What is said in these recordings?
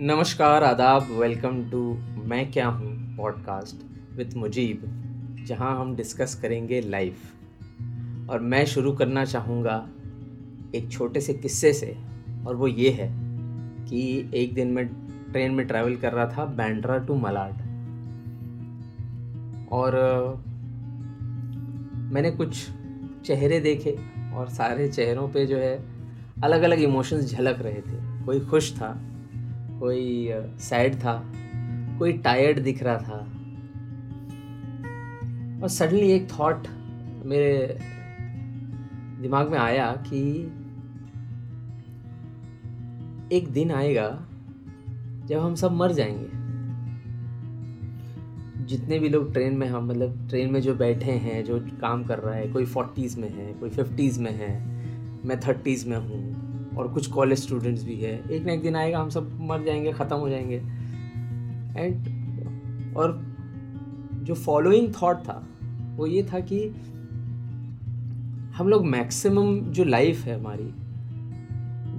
नमस्कार, आदाब welcome to मैं क्या हूँ पॉडकास्ट विद मुजीब, जहाँ हम डिस्कस करेंगे लाइफ और मैं शुरू करना चाहूँगा एक छोटे से किस्से से, और वो ये है कि एक दिन मैं ट्रेन में ट्रैवल कर रहा था बैंड्रा टू मलाड और मैंने कुछ चेहरे देखे और सारे चेहरों पे जो है अलग अलग इमोशंस झलक रहे थे। कोई खुश था कोई सैड था, कोई टायर्ड दिख रहा था। और सडनली एक थॉट मेरे दिमाग में आया कि एक दिन आएगा जब हम सब मर जाएँगे। जितने भी लोग ट्रेन में हम मतलब ट्रेन में जो बैठे हैं, जो काम कर रहा है, कोई फोर्टीज़ में है, कोई फिफ्टीज़ में है, मैं थर्टीज़ में हूँ और कुछ कॉलेज स्टूडेंट्स भी है। एक ना एक दिन आएगा, हम सब मर जाएँगे, ख़त्म हो जाएँगे। एंड और जो फॉलोइंग थॉट था, वो ये था कि हम लोग मैक्सिमम जो लाइफ है हमारी,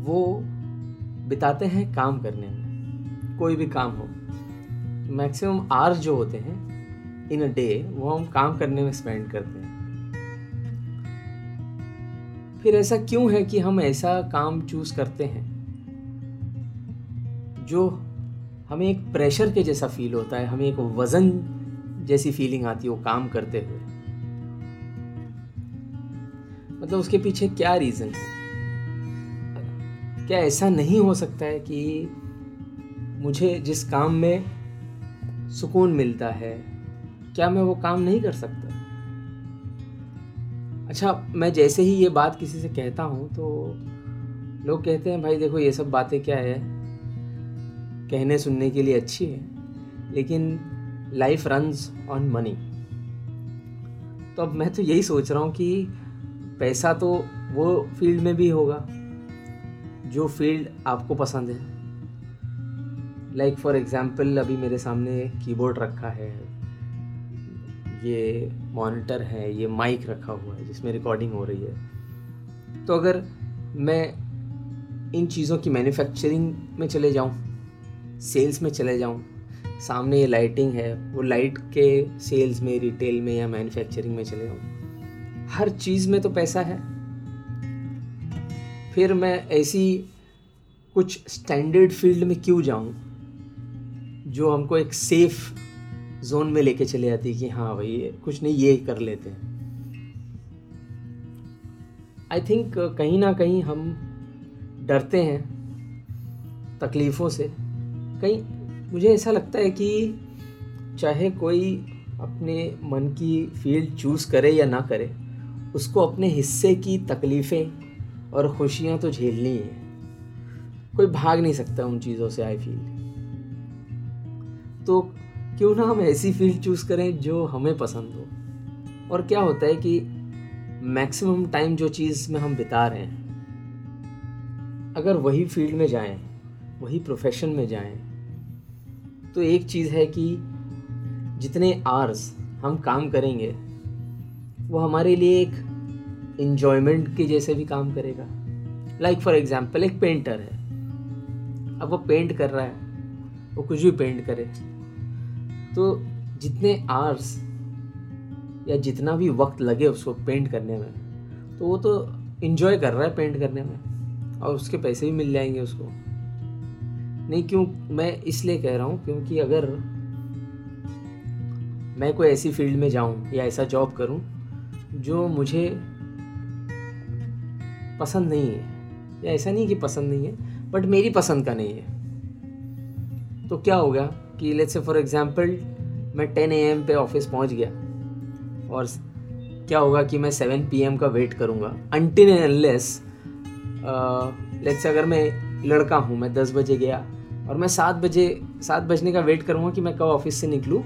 वो बिताते हैं काम करने में, कोई भी काम हो। मैक्सिमम आवर्स जो होते हैं इन अ डे वो हम काम करने में स्पेंड करते हैं। फिर ऐसा क्यों है कि हम ऐसा काम चूज़ करते हैं? जो हमें एक प्रेशर के जैसा फील होता है, हमें एक वज़न जैसी फीलिंग आती है वो काम करते हुए। मतलब उसके पीछे क्या रीज़न है क्या ऐसा नहीं हो सकता है कि मुझे जिस काम में सुकून मिलता है, क्या मैं वो काम नहीं कर सकता? अच्छा मैं जैसे ही ये बात किसी से कहता हूँ तो लोग कहते हैं, भाई देखो, ये सब बातें क्या है? कहने सुनने के लिए अच्छी है, लेकिन लाइफ रन्स ऑन मनी तो अब मैं तो यही सोच रहा हूँ कि पैसा तो वो फ़ील्ड में भी होगा, जो फ़ील्ड आपको पसंद है। लाइक फॉर एग्ज़ाम्पल अभी मेरे सामने कीबोर्ड रखा है। ये मॉनिटर है, ये माइक रखा हुआ है, जिसमें रिकॉर्डिंग हो रही है। तो अगर मैं इन चीज़ों की मैन्युफैक्चरिंग में चले जाऊँ सेल्स में चले जाऊँ, सामने ये लाइटिंग है, वो लाइट के सेल्स में रिटेल में या मैन्युफैक्चरिंग में चले जाऊँ, हर चीज़ में तो पैसा है। फिर मैं ऐसी कुछ स्टैंडर्ड फ़ील्ड में क्यों जाऊँ, जो हमको एक सेफ़ जोन में लेके चले जाती कि हाँ भाई, कुछ नहीं, ये कर लेते हैं। आई थिंक कहीं ना कहीं हम डरते हैं तकलीफ़ों से। कहीं, मुझे ऐसा लगता है कि चाहे कोई अपने मन की फ़ील्ड चूज़ करे या ना करे, उसको अपने हिस्से की तकलीफ़ें और खुशियाँ तो झेलनी है कोई भाग नहीं सकता उन चीज़ों से आई फील तो क्यों ना हम ऐसी फ़ील्ड चूज़ करें जो हमें पसंद हो? और क्या होता है कि मैक्सिमम टाइम जो चीज़ में हम बिता रहे हैं, अगर वही फ़ील्ड में जाएँ, वही प्रोफेशन में जाएँ तो एक चीज़ है कि जितने आर्स हम काम करेंगे, वो हमारे लिए एक इन्जॉयमेंट के जैसे भी काम करेगा। लाइक फॉर एग्ज़ाम्पल एक पेंटर है। अब वो पेंट कर रहा है, वो कुछ भी पेंट करे। तो जितने आर्स या जितना भी वक्त लगे उसको पेंट करने में तो वो तो इन्जॉय कर रहा है पेंट करने में और उसके पैसे भी मिल जाएँगे उसको। नहीं, क्यों? मैं इसलिए कह रहा हूँ क्योंकि अगर मैं कोई ऐसी फ़ील्ड में जाऊँ या ऐसा जॉब करूँ जो मुझे पसंद नहीं है, या ऐसा नहीं कि पसंद नहीं है बट मेरी पसंद का नहीं है तो क्या होगा? कि लेट्स से फॉर एग्जांपल मैं टेन ए पे ऑफ़िस पहुँच गया और क्या होगा कि मैं सेवन पी का वेट करूँगा। अनटिन अनलेस लेट्स अगर मैं लड़का हूँ, मैं दस बजे गया और मैं सात बजे, सात बजने का वेट करूँगा कि मैं कब ऑफ़िस से निकलूँ।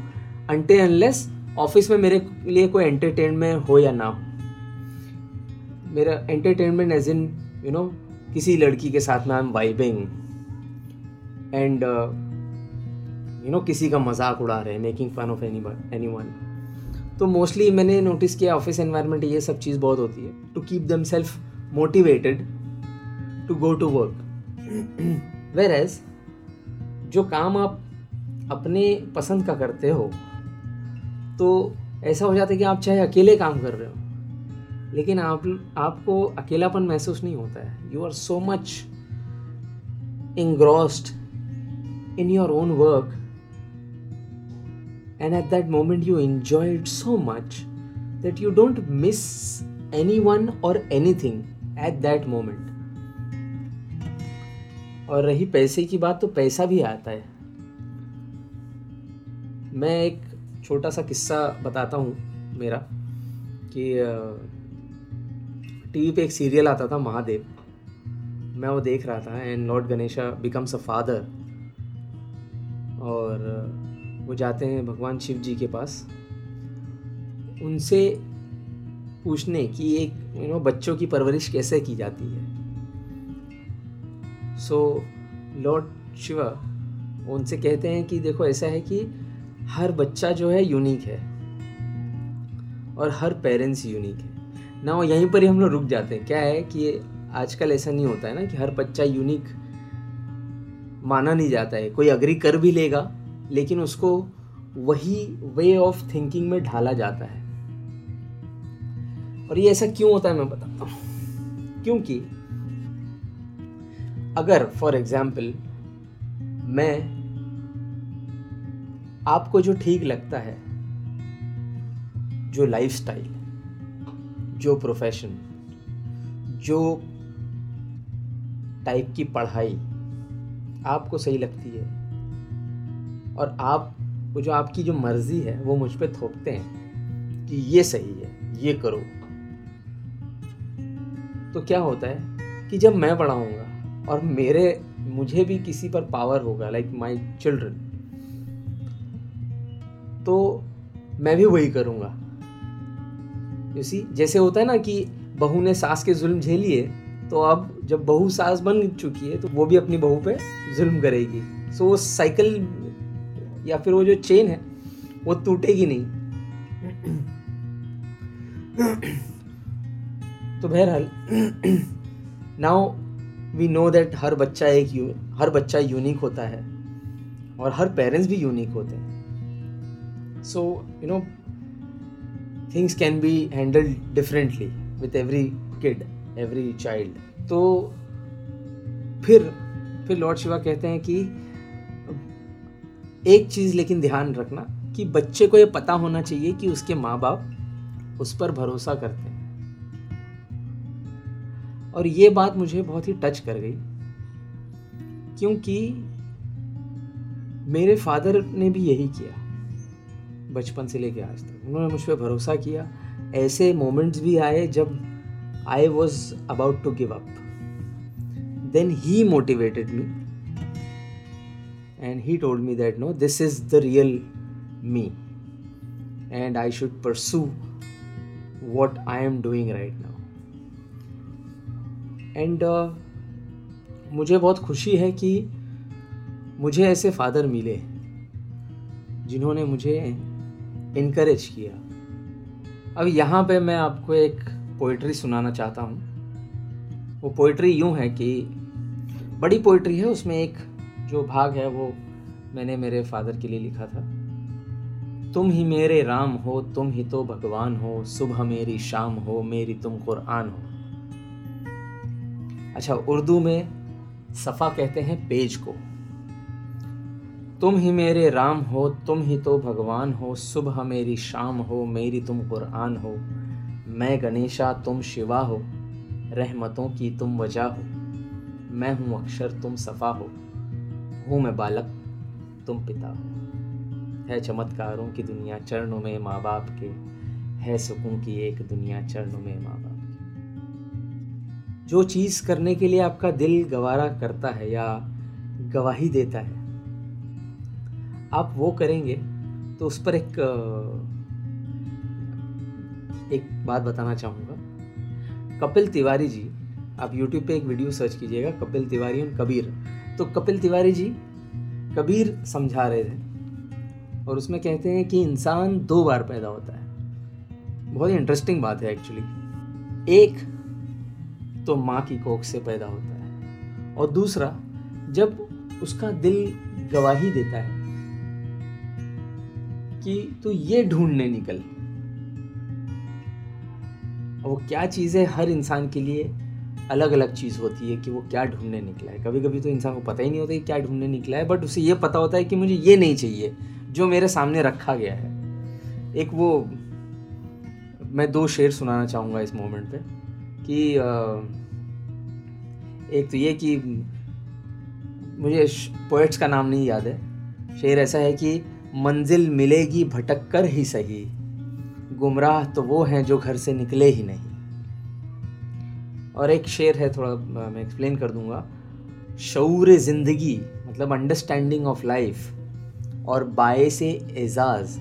अनटिन अनलेस ऑफ़िस में मेरे लिए कोई एंटरटेनमेंट हो या ना हो। मेरा entertainment as in you know किसी लड़की के साथ में I am vibing and you know किसी का मज़ाक उड़ा रहे हैं making fun of any anyone तो मोस्टली मैंने नोटिस किया ऑफ़िस एनवायरनमेंट ये सब चीज़ बहुत होती है to keep them self motivated to go to work whereas जो काम आप अपने पसंद का करते हो तो ऐसा हो जाता है कि आप चाहे अकेले काम कर रहे हो, लेकिन आप, आपको अकेलापन महसूस नहीं होता है. You are so much engrossed in your own work and at that moment you enjoy it so much that you don't miss anyone or anything at that moment और रही पैसे की बात तो पैसा भी आता है मैं एक छोटा सा किस्सा बताता हूँ मेरा कि टीवी पे एक सीरियल आता था महादेव मैं वो देख रहा था and lord Ganesha becomes a father और वो जाते हैं भगवान शिव जी के पास। उनसे पूछने कि एक यू नो बच्चों की परवरिश कैसे की जाती है। सो लॉर्ड शिवा उनसे कहते हैं कि देखो, ऐसा है कि हर बच्चा जो है यूनिक है। और हर पेरेंट्स यूनिक है। ना यहीं पर ही हम लोग रुक जाते हैं। क्या है कि आजकल ऐसा नहीं होता है ना कि हर बच्चा यूनिक माना नहीं जाता है। कोई अग्री कर भी लेगा। लेकिन उसको वही वे ऑफ़ थिंकिंग में ढाला जाता है। और ये ऐसा क्यों होता है मैं बताता हूँ। क्योंकि अगर फॉर एग्ज़ाम्पल मैं आपको जो ठीक लगता है, जो लाइफस्टाइल जो प्रोफेशन जो टाइप की पढ़ाई आपको सही लगती है और आप, वो जो आपकी जो मर्ज़ी है, वो मुझ पर थोपते हैं कि ये सही है, ये करो। तो क्या होता है कि जब मैं पढ़ाऊँगा और मेरे, मुझे भी किसी पर पावर होगा लाइक माई चिल्ड्रन तो मैं भी वही करूँगा। सी जैसे होता है ना कि बहू ने सास के जुल्म झेलिए तो अब जब बहू सास बन चुकी है तो वो भी अपनी बहू पे जुल्म करेगी। सो वो साइकिल या फिर वो जो चेन है, वो टूटेगी नहीं। तो बहरहाल नाउ वी नो दैट हर बच्चा एक हर बच्चा यूनिक होता है और हर पेरेंट्स भी यूनिक होते हैं। So you know things can be handled differently with every kid every child तो फिर फिर लॉर्ड शिवा कहते हैं कि एक चीज़ लेकिन ध्यान रखना कि बच्चे को ये पता होना चाहिए कि उसके माँ बाप उस पर भरोसा करते हैं। और ये बात मुझे बहुत ही टच कर गई। क्योंकि मेरे फादर ने भी यही किया बचपन से लेके आज तक। उन्होंने मुझ पर भरोसा किया। ऐसे मोमेंट्स भी आए जब I was about to give up then he motivated me and he told me that no this is the real me. And i should pursue what i am doing right now. And uh, मुझे बहुत खुशी है कि मुझे ऐसे father मिले जिन्होंने मुझे इनक्रेज किया। अब यहाँ पे मैं आपको एक पोइट्री सुनाना चाहता हूँ। वो पोइट्री यूँ है कि बड़ी पोइट्री है उसमें एक जो भाग है वो मैंने मेरे फादर के लिए लिखा था। तुम ही मेरे राम हो, तुम ही तो भगवान हो, सुबह मेरी शाम हो, मेरी तुम कुरान हो। अच्छा उर्दू में सफ़ा कहते हैं पेज को। तुम ही मेरे राम हो, तुम ही तो भगवान हो, सुबह मेरी शाम हो, मेरी तुम कुरान हो। मैं गणेशा, तुम शिवा हो, रहमतों की तुम वजह हो। मैं हूँ अक्षर, तुम सफ़ा हो। हूँ मैं बालक, तुम पिता। हो है चमत्कारों की दुनिया चरणों में माँ बाप के, है सुकून की एक दुनिया चरणों में माँ बाप जो चीज़ करने के लिए आपका दिल गवारा करता है या गवाही देता है, आप वो करेंगे तो उस पर एक एक बात बताना चाहूँगा। कपिल तिवारी जी, आप YouTube पे एक वीडियो सर्च कीजिएगा, कपिल तिवारी और कबीर। तो कपिल तिवारी जी कबीर समझा रहे थे और उसमें कहते हैं कि इंसान दो बार पैदा होता है। बहुत ही इंटरेस्टिंग बात है एक्चुअली एक तो माँ की कोख से पैदा होता है और दूसरा, जब उसका दिल गवाही देता है कि तू ये ढूँढने निकल। वो क्या चीज़ है हर इंसान के लिए अलग अलग चीज़ होती है कि वो क्या ढूँढने निकला है। कभी कभी तो इंसान को पता ही नहीं होता कि क्या ढूँढने निकला है, बट उसे ये पता होता है कि मुझे ये नहीं चाहिए, जो मेरे सामने रखा गया है। एक वो, मैं दो शेर सुनाना चाहूँगा इस मोमेंट पे, कि एक तो ये कि, मुझे पोइट्स का नाम नहीं याद है। शेर ऐसा है कि, मंजिल मिलेगी भटक कर ही सही, गुमराह तो वो हैं जो घर से निकले ही नहीं। और एक शेर है थोड़ा मैं एक्सप्लेन कर दूँगा। शूर ज़िंदगी मतलब अंडरस्टैंडिंग ऑफ़ लाइफ और बाय से एजाज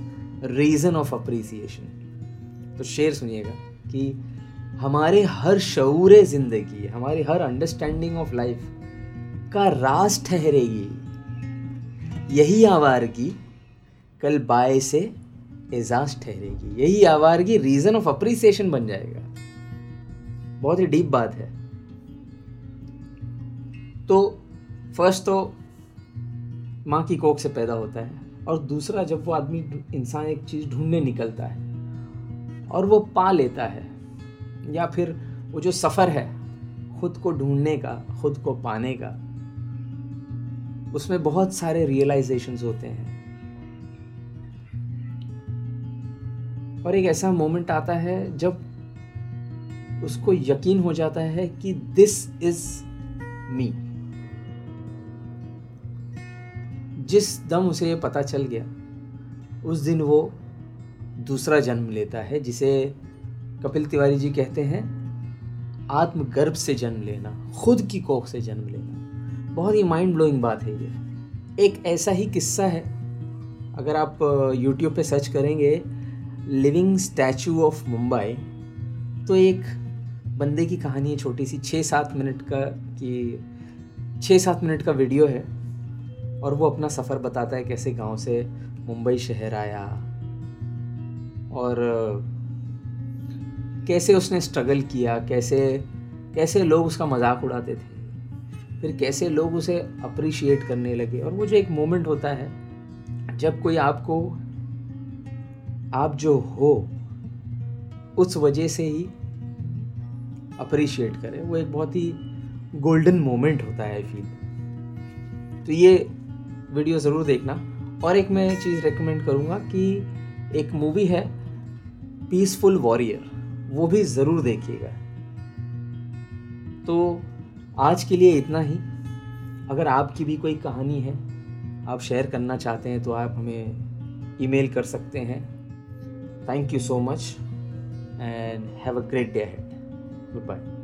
रीज़न ऑफ़ अप्रिसिएशन तो शेर सुनिएगा कि हमारे हर शूर ज़िंदगी, हमारी हर अंडरस्टैंडिंग ऑफ़ लाइफ का राज ठहरेगी। यही आवारगी कल बाय से एजाज ठहरेगी। यही आवारगी रीज़न ऑफ़ अप्रिसिएशन बन जाएगा। बहुत ही डीप बात है। तो फ़र्स्ट तो माँ की कोख से पैदा होता है और दूसरा जब वो आदमी इंसान एक चीज़ ढूँढने निकलता है और वो पा लेता है या फिर वो जो सफ़र है खुद को ढूँढने का, खुद को पाने का, उसमें बहुत सारे रियलाइजेशंस होते हैं। और एक ऐसा मोमेंट आता है जब उसको यकीन हो जाता है कि दिस इज़ मी जिस दम उसे ये पता चल गया, उस दिन वो दूसरा जन्म लेता है, जिसे कपिल तिवारी जी कहते हैं, आत्मगर्भ से जन्म लेना, खुद की कोख से जन्म लेना। बहुत ही माइंड ब्लोइंग बात है ये। एक ऐसा ही किस्सा है। अगर आप यूट्यूब पे सर्च करेंगे लिविंग स्टैचू ऑफ़ मुंबई तो एक बंदे की कहानी है छोटी सी छः सात मिनट का कि छः सात मिनट का वीडियो है और वो अपना सफ़र बताता है कैसे गाँव से मुंबई शहर आया और, कैसे उसने स्ट्रगल किया, कैसे कैसे लोग उसका मज़ाक उड़ाते थे, फिर कैसे लोग उसे अप्रिशिएट करने लगे। और वो जो एक मोमेंट होता है, जब कोई आपको, आप जो हो, उस वजह से ही अप्रिशिएट करें। वो एक बहुत ही गोल्डन मोमेंट होता है आई फील तो ये वीडियो ज़रूर देखना। और एक मैं चीज़ रेकमेंड करूँगा कि एक मूवी है पीसफुल वॉरियर वो भी ज़रूर देखिएगा। तो आज के लिए इतना ही। अगर आपकी भी कोई कहानी है, आप शेयर करना चाहते हैं तो आप हमें ईमेल कर सकते हैं। Thank you so much and have a great day ahead. Goodbye.